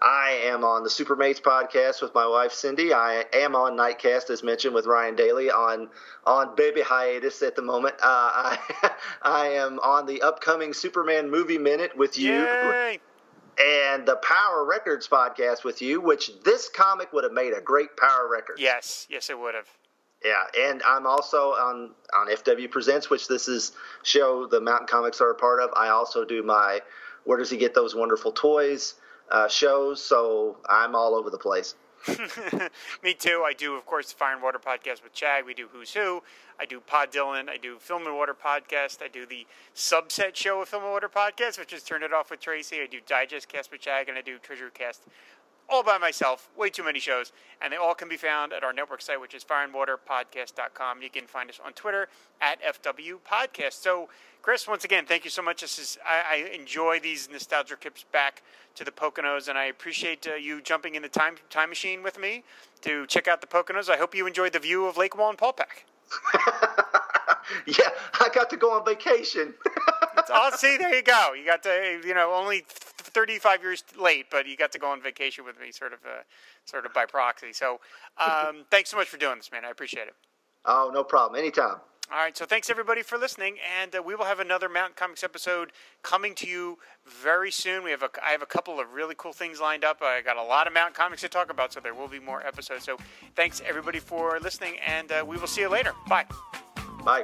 I am on the Supermates podcast with my wife Cindy. I am on Nightcast, as mentioned, with Ryan Daly on on baby hiatus at the moment. Uh, I I am on the upcoming Superman movie minute with you. Yay and the Power Records podcast with you, which this comic would have made a great Power Record. Yes, yes, it would have. Yeah, and I'm also on on FW Presents, which this is show the Mountain Comics are a part of. I also do my Where Does He Get Those Wonderful Toys uh, shows, so I'm all over the place. Me too. I do, of course, the Fire and Water podcast with Chad. We do Who's Who. I do Pod Dylan. I do Film and Water podcast. I do the subset show of Film and Water podcast, which is Turn It Off with Tracy. I do Digest Cast with Chad, and I do Treasure Cast all by myself, way too many shows, and they all can be found at our network site, which is fireandwaterpodcast.com. You can find us on Twitter at FW Podcast. So, Chris, once again, thank you so much. This is I, I enjoy these nostalgia trips back to the Poconos, and I appreciate uh, you jumping in the time time machine with me to check out the Poconos. I hope you enjoyed the view of Lake Wallenpaupack. yeah, I got to go on vacation. oh, see, there you go. You got to, you know, only 35 years late, but you got to go on vacation with me, sort of, uh, sort of by proxy. So, um, thanks so much for doing this, man. I appreciate it. Oh, no problem. Anytime. All right, so thanks everybody for listening, and uh, we will have another Mountain Comics episode coming to you very soon. We have a, I have a couple of really cool things lined up. I got a lot of Mountain Comics to talk about, so there will be more episodes. So thanks everybody for listening, and uh, we will see you later. Bye. Bye.